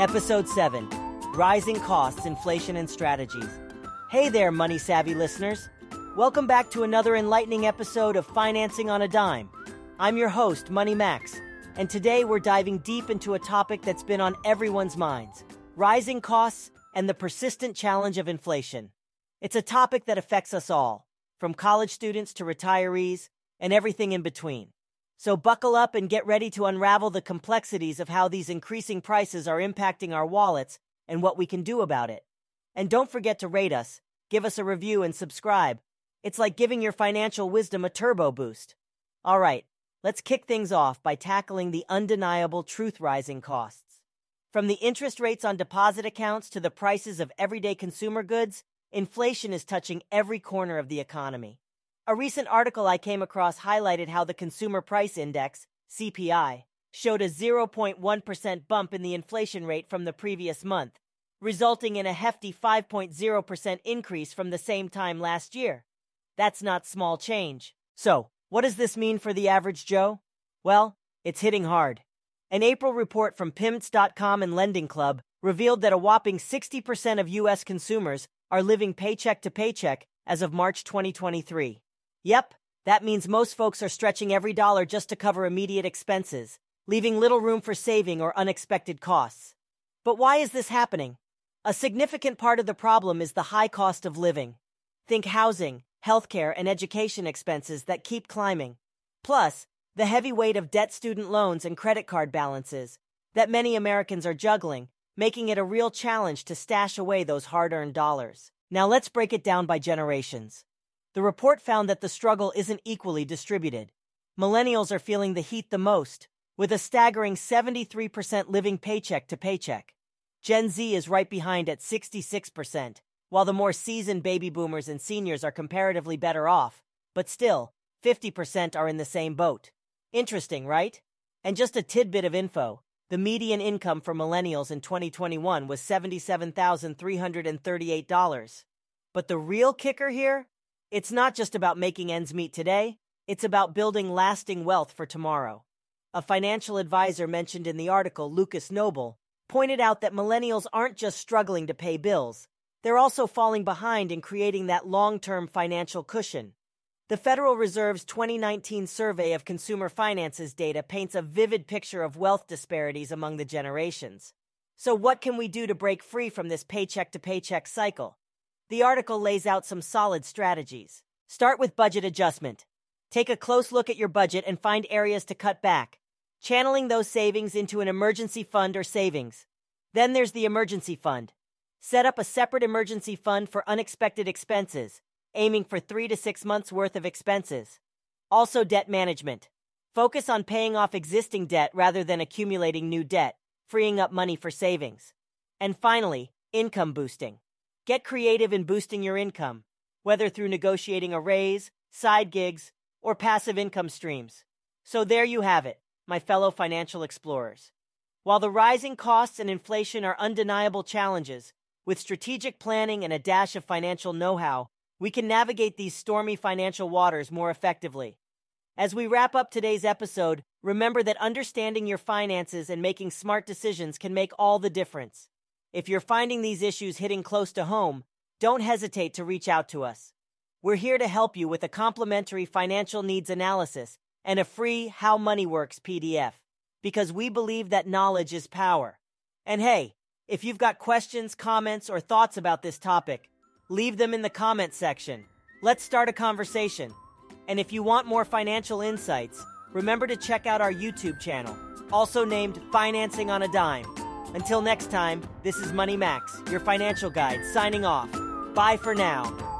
Episode 7 Rising Costs, Inflation, and Strategies. Hey there, money savvy listeners. Welcome back to another enlightening episode of Financing on a Dime. I'm your host, Money Max, and today we're diving deep into a topic that's been on everyone's minds rising costs and the persistent challenge of inflation. It's a topic that affects us all, from college students to retirees and everything in between. So buckle up and get ready to unravel the complexities of how these increasing prices are impacting our wallets and what we can do about it. And don't forget to rate us, give us a review, and subscribe. It's like giving your financial wisdom a turbo boost. All right, let's kick things off by tackling the undeniable truth rising costs. From the interest rates on deposit accounts to the prices of everyday consumer goods, inflation is touching every corner of the economy. A recent article I came across highlighted how the Consumer Price Index, CPI, showed a 0.1% bump in the inflation rate from the previous month, resulting in a hefty 5.0% increase from the same time last year. That's not small change. So, what does this mean for the average Joe? Well, it's hitting hard. An April report from PIMS.com and Lending Club revealed that a whopping 60% of U.S. consumers are living paycheck to paycheck as of March 2023. Yep, that means most folks are stretching every dollar just to cover immediate expenses, leaving little room for saving or unexpected costs. But why is this happening? A significant part of the problem is the high cost of living. Think housing, healthcare, and education expenses that keep climbing. Plus, the heavy weight of debt student loans and credit card balances that many Americans are juggling, making it a real challenge to stash away those hard earned dollars. Now let's break it down by generations. The report found that the struggle isn't equally distributed. Millennials are feeling the heat the most, with a staggering 73% living paycheck to paycheck. Gen Z is right behind at 66%, while the more seasoned baby boomers and seniors are comparatively better off, but still, 50% are in the same boat. Interesting, right? And just a tidbit of info the median income for millennials in 2021 was $77,338. But the real kicker here? It's not just about making ends meet today, it's about building lasting wealth for tomorrow. A financial advisor mentioned in the article, Lucas Noble, pointed out that millennials aren't just struggling to pay bills, they're also falling behind in creating that long term financial cushion. The Federal Reserve's 2019 survey of consumer finances data paints a vivid picture of wealth disparities among the generations. So, what can we do to break free from this paycheck to paycheck cycle? The article lays out some solid strategies. Start with budget adjustment. Take a close look at your budget and find areas to cut back, channeling those savings into an emergency fund or savings. Then there's the emergency fund. Set up a separate emergency fund for unexpected expenses, aiming for three to six months worth of expenses. Also, debt management. Focus on paying off existing debt rather than accumulating new debt, freeing up money for savings. And finally, income boosting. Get creative in boosting your income, whether through negotiating a raise, side gigs, or passive income streams. So there you have it, my fellow financial explorers. While the rising costs and inflation are undeniable challenges, with strategic planning and a dash of financial know how, we can navigate these stormy financial waters more effectively. As we wrap up today's episode, remember that understanding your finances and making smart decisions can make all the difference. If you're finding these issues hitting close to home, don't hesitate to reach out to us. We're here to help you with a complimentary financial needs analysis and a free How Money Works PDF because we believe that knowledge is power. And hey, if you've got questions, comments, or thoughts about this topic, leave them in the comment section. Let's start a conversation. And if you want more financial insights, remember to check out our YouTube channel, also named Financing on a Dime. Until next time, this is Money Max, your financial guide, signing off. Bye for now.